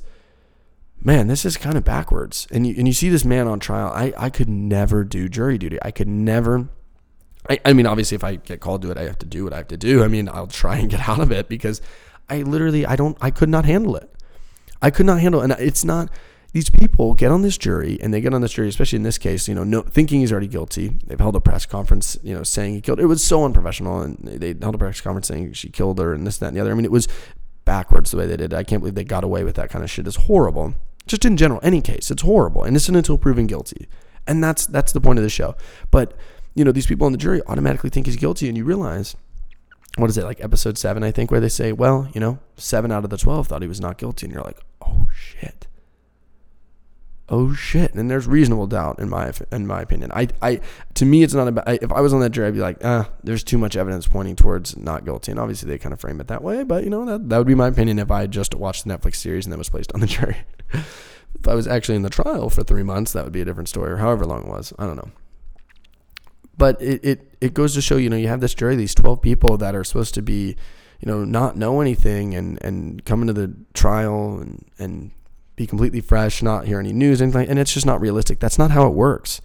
man, this is kind of backwards. And you, and you see this man on trial. I, I could never do jury duty. I could never. I, I mean, obviously, if I get called to it, I have to do what I have to do. I mean, I'll try and get out of it because I literally, I don't, I could not handle it. I could not handle it. And it's not, these people get on this jury and they get on this jury, especially in this case, you know, no, thinking he's already guilty. They've held a press conference, you know, saying he killed. It was so unprofessional, and they held a press conference saying she killed her and this, that, and the other. I mean, it was backwards the way they did. I can't believe they got away with that kind of shit. It's horrible. Just in general, any case, it's horrible. Innocent until proven guilty. And that's that's the point of the show. But, you know, these people on the jury automatically think he's guilty and you realize what is it, like episode seven, I think, where they say, Well, you know, seven out of the twelve thought he was not guilty, and you're like, Oh shit oh shit. And there's reasonable doubt in my in my opinion. I i to me it's not about if i was on that jury i'd be like ah there's too much evidence pointing towards not guilty. And obviously they kind of frame it that way but you know that, that would be my opinion if i just watched the netflix series and then was placed on the jury. If i was actually in the trial for three months that would be a different story or however long it was. I don't know. But it, it it goes to show you know you have this jury these 12 people that are supposed to be you know not know anything and and come into the trial and and be completely fresh, not hear any news, anything, and it's just not realistic. That's not how it works.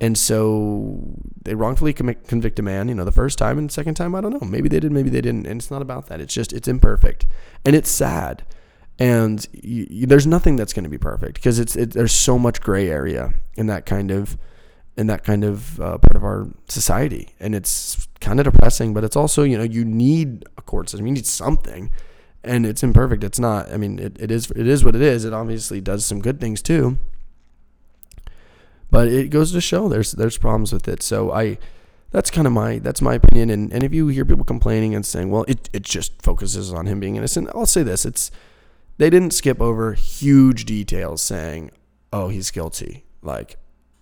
And so they wrongfully convict a man, you know, the first time and second time, I don't know. Maybe they did, maybe they didn't. And it's not about that. It's just, it's imperfect. And it's sad. And you, you, there's nothing that's going to be perfect because it's, it, there's so much gray area in that kind of, in that kind of uh, part of our society. And it's kind of depressing, but it's also, you know, you need a court system. You need something and it's imperfect. It's not. I mean, it, it is it is what it is. It obviously does some good things too. But it goes to show there's there's problems with it. So I that's kind of my that's my opinion. And and if you hear people complaining and saying, well, it it just focuses on him being innocent, I'll say this: it's they didn't skip over huge details saying, oh, he's guilty. Like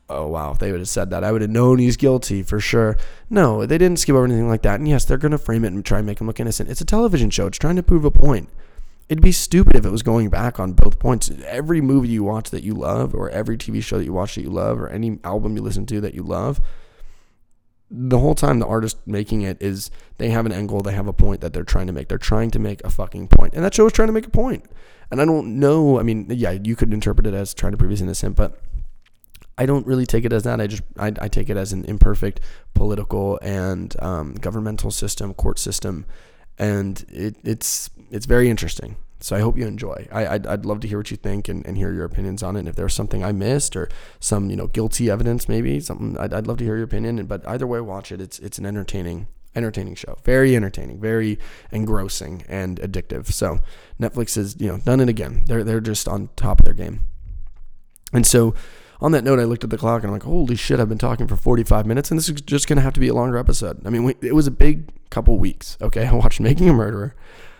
oh wow, if they would have said that, I would have known he's guilty for sure. No, they didn't skip over anything like that. And yes, they're gonna frame it and try and make him look innocent. It's a television show. It's trying to prove a point. It'd be stupid if it was going back on both points. Every movie you watch that you love, or every TV show that you watch that you love, or any album you listen to that you love, the whole time the artist making it is they have an angle, they have a point that they're trying to make. They're trying to make a fucking point, and that show is trying to make a point. And I don't know. I mean, yeah, you could interpret it as trying to prove he's innocent, but I don't really take it as that. I just I, I take it as an imperfect political and um, governmental system, court system, and it, it's it's very interesting. So I hope you enjoy. I, I'd, I'd love to hear what you think and, and hear your opinions on it. And if there's something I missed or some you know guilty evidence, maybe something, I'd, I'd love to hear your opinion. But either way, watch it. It's it's an entertaining entertaining show. Very entertaining, very engrossing and addictive. So Netflix has you know done it again. They're they're just on top of their game. And so on that note, I looked at the clock and I'm like, holy shit, I've been talking for 45 minutes, and this is just gonna have to be a longer episode. I mean, we, it was a big couple weeks. Okay, I watched Making a Murderer.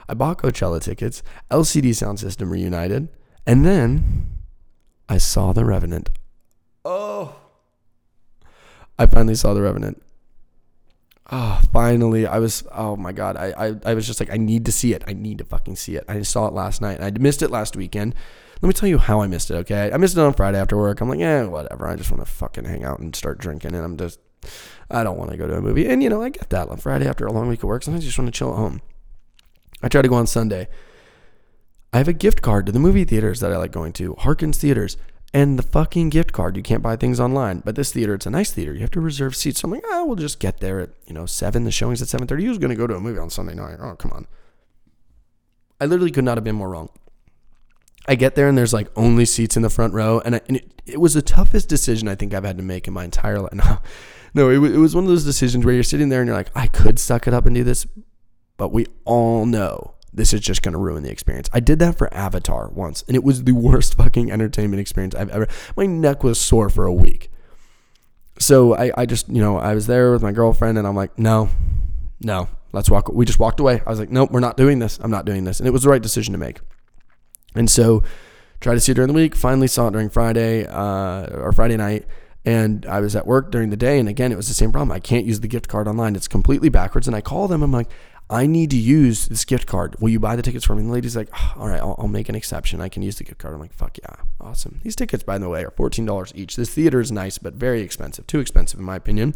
I bought Coachella tickets. LCD Sound System reunited, and then I saw The Revenant. Oh, I finally saw The Revenant. Oh, finally. I was, oh my God. I, I, I was just like, I need to see it. I need to fucking see it. I saw it last night. I missed it last weekend. Let me tell you how I missed it, okay? I missed it on Friday after work. I'm like, yeah, whatever. I just want to fucking hang out and start drinking. And I'm just, I don't want to go to a movie. And, you know, I get that. On Friday after a long week of work, sometimes you just want to chill at home. I try to go on Sunday. I have a gift card to the movie theaters that I like going to, Harkins Theaters and the fucking gift card. You can't buy things online. But this theater, it's a nice theater. You have to reserve seats. So I'm like, ah, oh, we'll just get there at you know seven. The showing's at seven thirty. Who's going to go to a movie on Sunday night? Oh, come on. I literally could not have been more wrong. I get there and there's like only seats in the front row, and, I, and it, it was the toughest decision I think I've had to make in my entire life. No, no, it, it was one of those decisions where you're sitting there and you're like, I could suck it up and do this, but we all know this is just going to ruin the experience. I did that for Avatar once, and it was the worst fucking entertainment experience I've ever. My neck was sore for a week. So I, I just, you know, I was there with my girlfriend, and I'm like, no, no, let's walk. We just walked away. I was like, nope, we're not doing this. I'm not doing this, and it was the right decision to make. And so, tried to see it during the week. Finally saw it during Friday uh, or Friday night. And I was at work during the day, and again, it was the same problem. I can't use the gift card online; it's completely backwards. And I call them. I'm like, I need to use this gift card. Will you buy the tickets for me? And the lady's like, oh, all right, I'll, I'll, make an exception. I can use the gift card. I'm like, fuck yeah, awesome. These tickets, by the way, are $14 each. This theater is nice, but very expensive. Too expensive, in my opinion.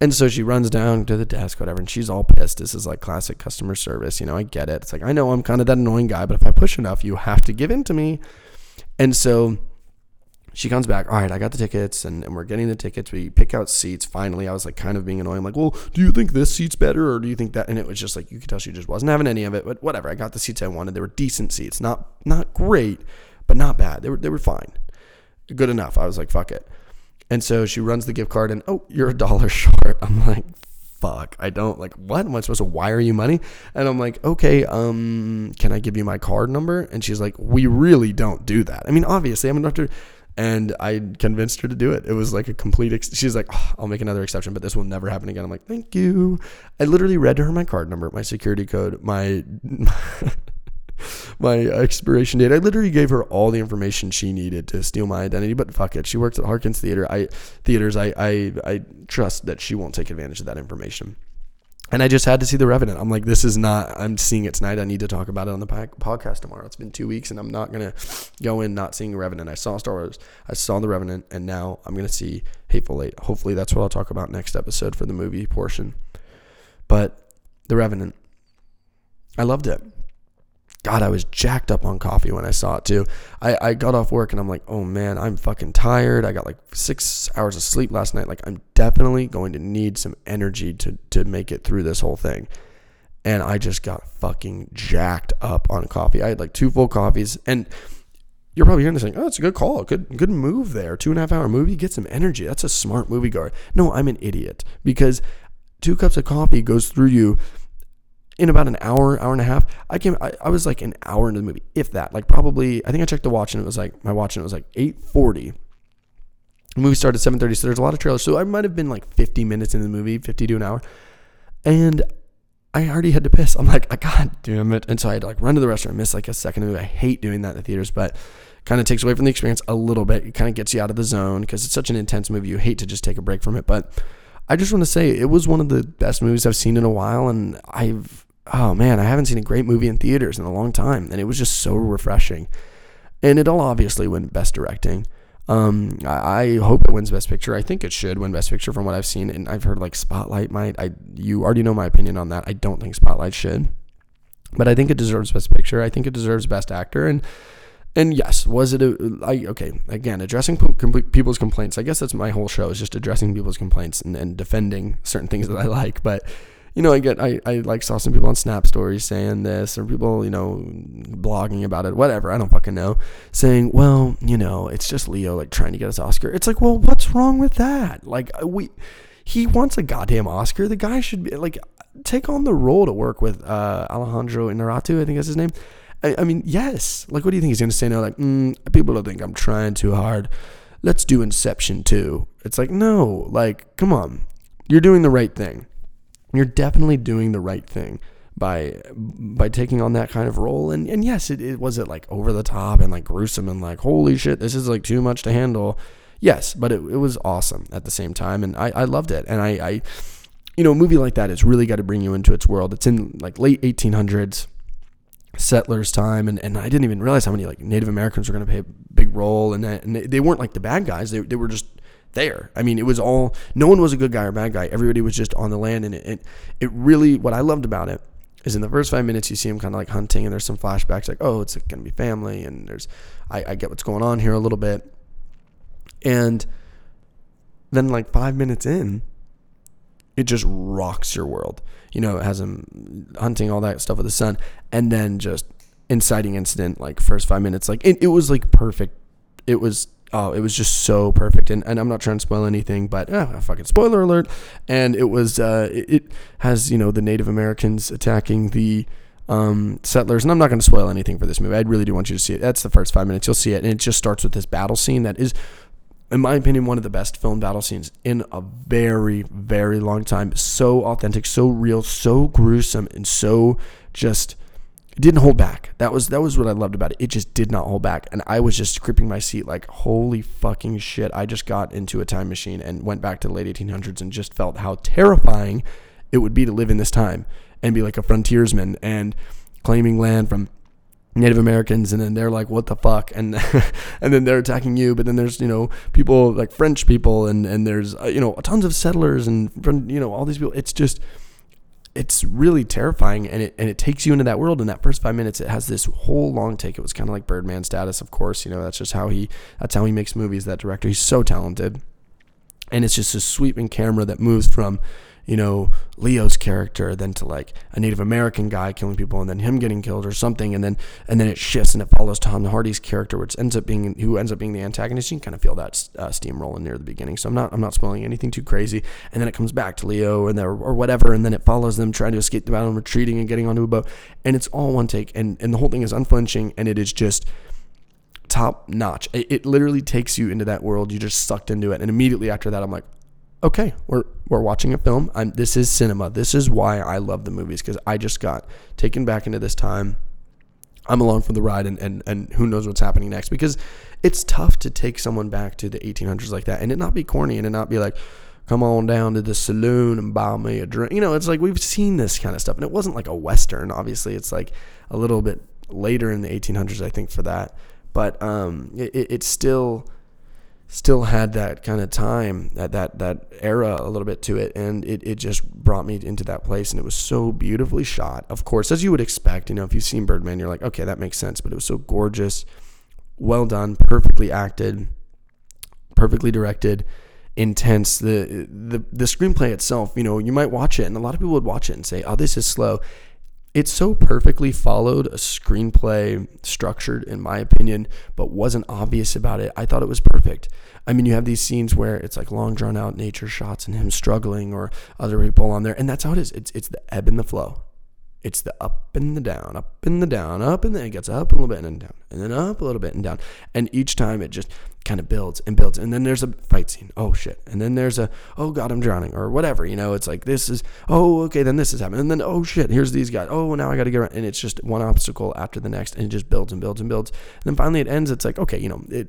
And so she runs down to the desk, whatever, and she's all pissed. This is like classic customer service. You know, I get it. It's like, I know I'm kind of that annoying guy, but if I push enough, you have to give in to me. And so she comes back. All right, I got the tickets, and, and we're getting the tickets. We pick out seats. Finally, I was like kind of being annoying. I'm like, well, do you think this seat's better, or do you think that? And it was just like you could tell she just wasn't having any of it. But whatever. I got the seats I wanted. They were decent seats, not not great, but not bad. They were they were fine, good enough. I was like, fuck it. And so she runs the gift card, and oh, you're a dollar short. I'm like, fuck, I don't like what? Am I supposed to wire you money? And I'm like, okay, um, can I give you my card number? And she's like, we really don't do that. I mean, obviously, I'm a doctor. And I convinced her to do it. It was like a complete. Ex- She's like, oh, I'll make another exception, but this will never happen again. I'm like, thank you. I literally read to her my card number, my security code, my my expiration date. I literally gave her all the information she needed to steal my identity. But fuck it, she works at Harkins Theater. I theaters. I I I trust that she won't take advantage of that information. And I just had to see The Revenant. I'm like, this is not, I'm seeing it tonight. I need to talk about it on the podcast tomorrow. It's been two weeks and I'm not going to go in not seeing Revenant. I saw Star Wars, I saw The Revenant, and now I'm going to see Hateful Eight. Hopefully, that's what I'll talk about next episode for the movie portion. But The Revenant, I loved it. God, I was jacked up on coffee when I saw it too. I, I got off work and I'm like, oh man, I'm fucking tired. I got like six hours of sleep last night. Like, I'm definitely going to need some energy to, to make it through this whole thing. And I just got fucking jacked up on coffee. I had like two full coffees. And you're probably hearing this saying, oh, it's a good call. Good, good move there. Two and a half hour movie, get some energy. That's a smart movie guard. No, I'm an idiot because two cups of coffee goes through you in about an hour, hour and a half. I came, I, I, was like an hour into the movie, if that. Like probably, I think I checked the watch and it was like my watch and it was like eight forty. The movie started at seven thirty, so there's a lot of trailers. So I might have been like fifty minutes in the movie, fifty to an hour, and I already had to piss. I'm like, I God damn it! And so I had to like run to the restroom, miss like a second movie. I hate doing that in the theaters, but kind of takes away from the experience a little bit. It kind of gets you out of the zone because it's such an intense movie. You hate to just take a break from it, but I just want to say it was one of the best movies I've seen in a while, and I've oh man, I haven't seen a great movie in theaters in a long time, and it was just so refreshing. And it all obviously went best directing. Um, I, I hope it wins Best Picture. I think it should win Best Picture from what I've seen, and I've heard like Spotlight might. I you already know my opinion on that. I don't think Spotlight should, but I think it deserves Best Picture. I think it deserves Best Actor, and and yes, was it a I, okay? Again, addressing people's complaints. I guess that's my whole show is just addressing people's complaints and, and defending certain things that I like, but you know, I get, I, I like saw some people on Snap Stories saying this, or people, you know, blogging about it, whatever. I don't fucking know. Saying, well, you know, it's just Leo like trying to get his Oscar. It's like, well, what's wrong with that? Like, uh, we, he wants a goddamn Oscar. The guy should be like, take on the role to work with uh, Alejandro Inarritu, I think that's his name. I, I, mean, yes. Like, what do you think he's going to say now? Like, mm, people don't think I'm trying too hard. Let's do Inception too. It's like, no, like, come on. You're doing the right thing you're definitely doing the right thing by by taking on that kind of role and and yes it, it was it like over the top and like gruesome and like holy shit this is like too much to handle yes but it, it was awesome at the same time and I, I loved it and I, I you know a movie like that has really got to bring you into its world it's in like late 1800s settlers time and, and I didn't even realize how many like Native Americans were going to play a big role and, that, and they, weren't like the bad guys they, they were just there. I mean, it was all no one was a good guy or bad guy. Everybody was just on the land, and it it, it really what I loved about it is in the first five minutes you see him kind of like hunting, and there's some flashbacks like oh it's gonna be family, and there's I, I get what's going on here a little bit, and then like five minutes in, it just rocks your world. You know, it has him hunting all that stuff with the son, and then just inciting incident like first five minutes like it, it was like perfect it was oh, it was just so perfect. And, and I'm not trying to spoil anything, but oh, fucking spoiler alert. And it was, uh, it, it, has, you know, the Native Americans attacking the um, settlers. And I'm not going to spoil anything for this movie. I really do want you to see it. That's the first five minutes. You'll see it. And it just starts with this battle scene that is, in my opinion, one of the best film battle scenes in a very, very long time. So authentic, so real, so gruesome, and so just didn't hold back. That was that was what I loved about it. It just did not hold back, and I was just gripping my seat like, holy fucking shit! I just got into a time machine and went back to the late 1800s and just felt how terrifying it would be to live in this time and be like a frontiersman and claiming land from Native Americans, and then they're like, "What the fuck?" and and then they're attacking you. But then there's you know people like French people, and and there's uh, you know tons of settlers, and you know all these people. It's just it's really terrifying and it and it takes you into that world in that first five minutes it has this whole long take it was kind of like birdman status of course you know that's just how he that's how he makes movies that director he's so talented and it's just a sweeping camera that moves from you know, Leo's character then to like a Native American guy killing people and then him getting killed or something and then and then it shifts and it follows Tom Hardy's character which ends up being who ends up being the antagonist. You can kind of feel that uh, steam rolling near the beginning. So I'm not I'm not spoiling anything too crazy. And then it comes back to Leo and there or whatever and then it follows them trying to escape the battle and retreating and getting onto a boat and it's all one take and and the whole thing is unflinching and it is just top notch. It, it literally takes you into that world. You just sucked into it and immediately after that I'm like okay, we're we're watching a film. I'm, this is cinema. This is why I love the movies because I just got taken back into this time. I'm along for the ride, and, and and who knows what's happening next? Because it's tough to take someone back to the 1800s like that, and it not be corny, and it not be like, come on down to the saloon and buy me a drink. You know, it's like we've seen this kind of stuff, and it wasn't like a western. Obviously, it's like a little bit later in the 1800s, I think, for that. But um, it, it's still still had that kind of time that that that era a little bit to it and it, it just brought me into that place and it was so beautifully shot. Of course as you would expect you know if you've seen birdman you're like okay that makes sense but it was so gorgeous well done perfectly acted perfectly directed intense. The the the screenplay itself you know you might watch it and a lot of people would watch it and say oh this is slow it so perfectly followed a screenplay structured in my opinion but wasn't obvious about it. I thought it was perfect. I mean you have these scenes where it's like long drawn out nature shots and him struggling or other people on there and that's how it is. It's, it's the ebb and the flow it's the up and the down, up and the down, up and then it gets up a little bit and then down, and then up a little bit and down. And each time it just kind of builds and builds. And then there's a fight scene. Oh shit. And then there's a, oh God, I'm drowning or whatever. You know, it's like this is, oh, okay, then this is happening. And then, oh shit, here's these guys. Oh, now I got to get around. And it's just one obstacle after the next. And it just builds and builds and builds. And then finally it ends. It's like, okay, you know, it,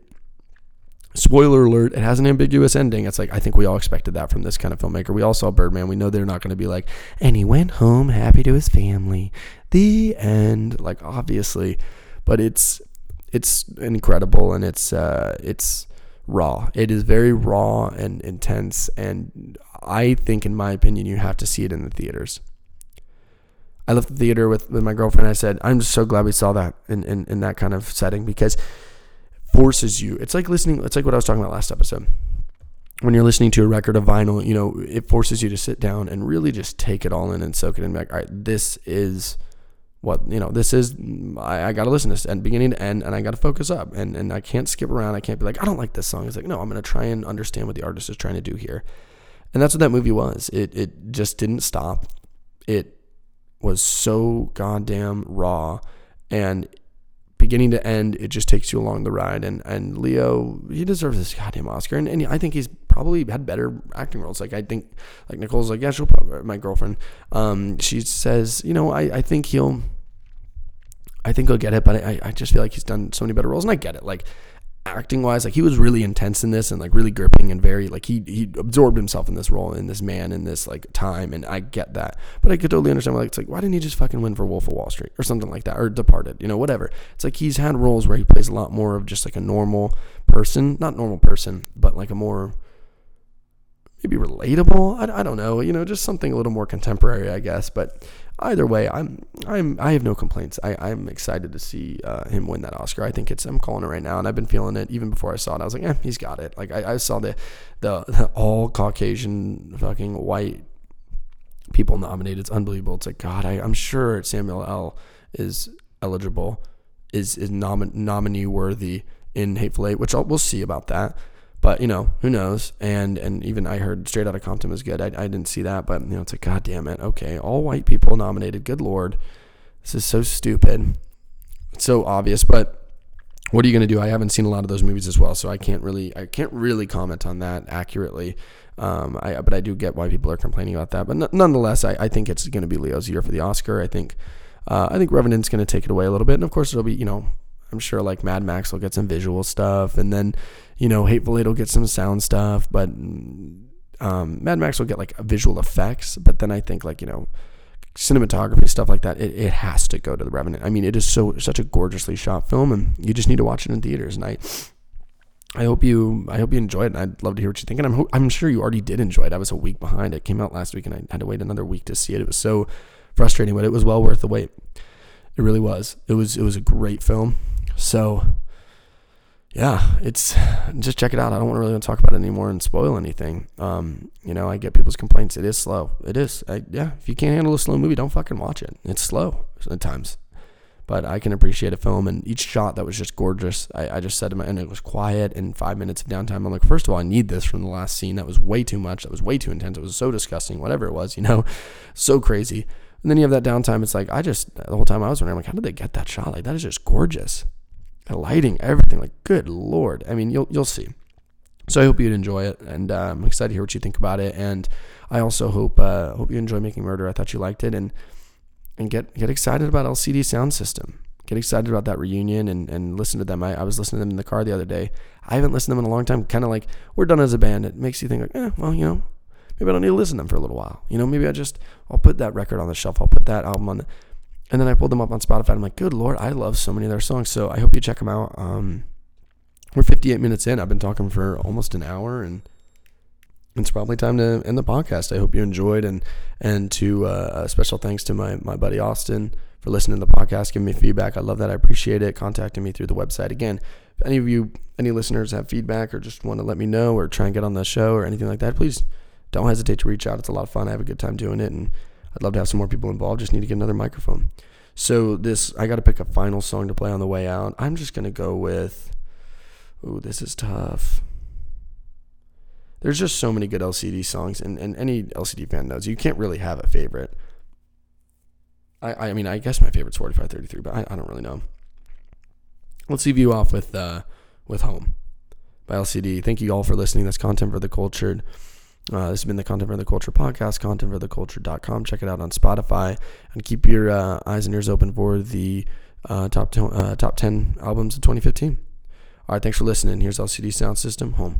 spoiler alert, it has an ambiguous ending. It's like, I think we all expected that from this kind of filmmaker. We all saw Birdman. We know they're not going to be like, and he went home happy to his family. The end. Like, obviously. But it's, it's incredible and it's, uh, it's, raw. It is very raw and intense, and I think, in my opinion, you have to see it in the theaters. I left the theater with, with my girlfriend. I said, I'm just so glad we saw that in, in, in that kind of setting because forces you. It's like listening, it's like what I was talking about last episode. When you're listening to a record of vinyl, you know, it forces you to sit down and really just take it all in and soak it in. Like, all right, this is what you know this is i, I got to listen to this and beginning to end and i got to focus up and, and i can't skip around i can't be like i don't like this song it's like no i'm going to try and understand what the artist is trying to do here and that's what that movie was it, it just didn't stop it was so goddamn raw and beginning to end it just takes you along the ride. And and leo he deserves this goddamn oscar. And, and i think he's probably had better acting roles. Like i think like nicole's like yeah she'll probably my girlfriend. Um she says you know i i think he'll I think he'll get it, but I, I just feel like he's done so many better roles, and I get it. Like acting wise, like he was really intense in this and like really gripping and very like he he absorbed himself in this role in this man in this like time, and I get that. But I could totally understand why like it's like why didn't he just fucking win for Wolf of Wall Street or something like that or Departed, you know, whatever. It's like he's had roles where he plays a lot more of just like a normal person, not normal person, but like a more maybe relatable. I, I don't know, you know, just something a little more contemporary, I guess. But either way, I'm I'm I have no complaints. I I'm excited to see uh, him win that Oscar. I think it's I'm calling it right now, and I've been feeling it even before I saw it. I was like, yeah, he's got it. Like I, I saw the, the the all Caucasian fucking white people nominated. It's unbelievable. It's like God, I, I'm sure Samuel L is eligible, is is nomin- nominee worthy in Hateful Eight, which I'll, we'll see about that. But you know, who knows? And and even I heard Straight Outta Compton was good. I, I didn't see that, but you know, it's like God damn it. Okay, all white people nominated. Good lord, this is so stupid. It's so obvious, but what are you going to do? I haven't seen a lot of those movies as well, so I can't really I can't really comment on that accurately. Um, I, but I do get why people are complaining about that. But nonetheless, I, I think it's going to be Leo's year for the Oscar. I think uh, I think Revenant's going to take it away a little bit, and of course it'll be you know I'm sure like Mad Max will get some visual stuff, and then you know, Hateful Eight will get some sound stuff, but um, Mad Max will get like visual effects. But then I think like you know, cinematography stuff like that, it, it has to go to the Revenant. I mean, it is so such a gorgeously shot film, and you just need to watch it in theaters. And I, I hope you, I hope you enjoyed it. And I'd love to hear what you think, and I'm I'm sure you already did enjoy it. I was a week behind. It came out last week, and I had to wait another week to see it. It was so frustrating, but it was well worth the wait. It really was. It was it was a great film. So yeah, it's just check it out. I don't want to really talk about it anymore and spoil anything. Um, you know, I get people's complaints. It is slow. It is. I, yeah, if you can't handle a slow movie, don't fucking watch it. It's slow at times, but I can appreciate a film and each shot that was just gorgeous. I, I just said to my and it was quiet and five minutes of downtime. I'm like, first of all, I need this from the last scene. That was way too much. That was way too intense. It was so disgusting. Whatever it was, you know, so crazy. And then you have that downtime. It's like I just the whole time I was wondering, like, how did they get that shot? Like that is just gorgeous lighting, everything. Like, good lord. I mean, you'll you'll see. So I hope you'd enjoy it, and uh, I'm excited to hear what you think about it. And I also hope uh, hope you enjoy making murder. I thought you liked it, and and get get excited about LCD Sound System. Get excited about that reunion and, and listen to them. I, I was listening to them in the car the other day. I haven't listened to them in a long time. Kind of like we're done as a band. It makes you think like, eh, well, you know, maybe I don't need to listen to them for a little while. You know, maybe I just I'll put that record on the shelf. I'll put that album on. The, and then I pulled them up on Spotify. I'm like, good lord, I love so many of their songs. So I hope you check them out. Um, we're 58 minutes in. I've been talking for almost an hour, and it's probably time to end the podcast. I hope you enjoyed, and and to uh, special thanks to my my buddy Austin for listening to the podcast, giving me feedback. I love that. I appreciate it. Contacting me through the website again. If any of you, any listeners, have feedback or just want to let me know or try and get on the show or anything like that, please don't hesitate to reach out. It's a lot of fun. I have a good time doing it, and I'd love to have some more people involved. Just need to get another microphone. So this, I got to pick a final song to play on the way out. I'm just gonna go with. Ooh, this is tough. There's just so many good LCD songs, and, and any LCD fan knows you can't really have a favorite. I, I mean, I guess my favorite's 4533, but I, I don't really know. Let's leave you off with uh, with Home by LCD. Thank you all for listening. That's content for the cultured. Uh, this has been the Content for the Culture podcast, contentfortheculture.com. Check it out on Spotify and keep your uh, eyes and ears open for the uh, top, uh, top 10 albums of 2015. All right, thanks for listening. Here's LCD Sound System, Home.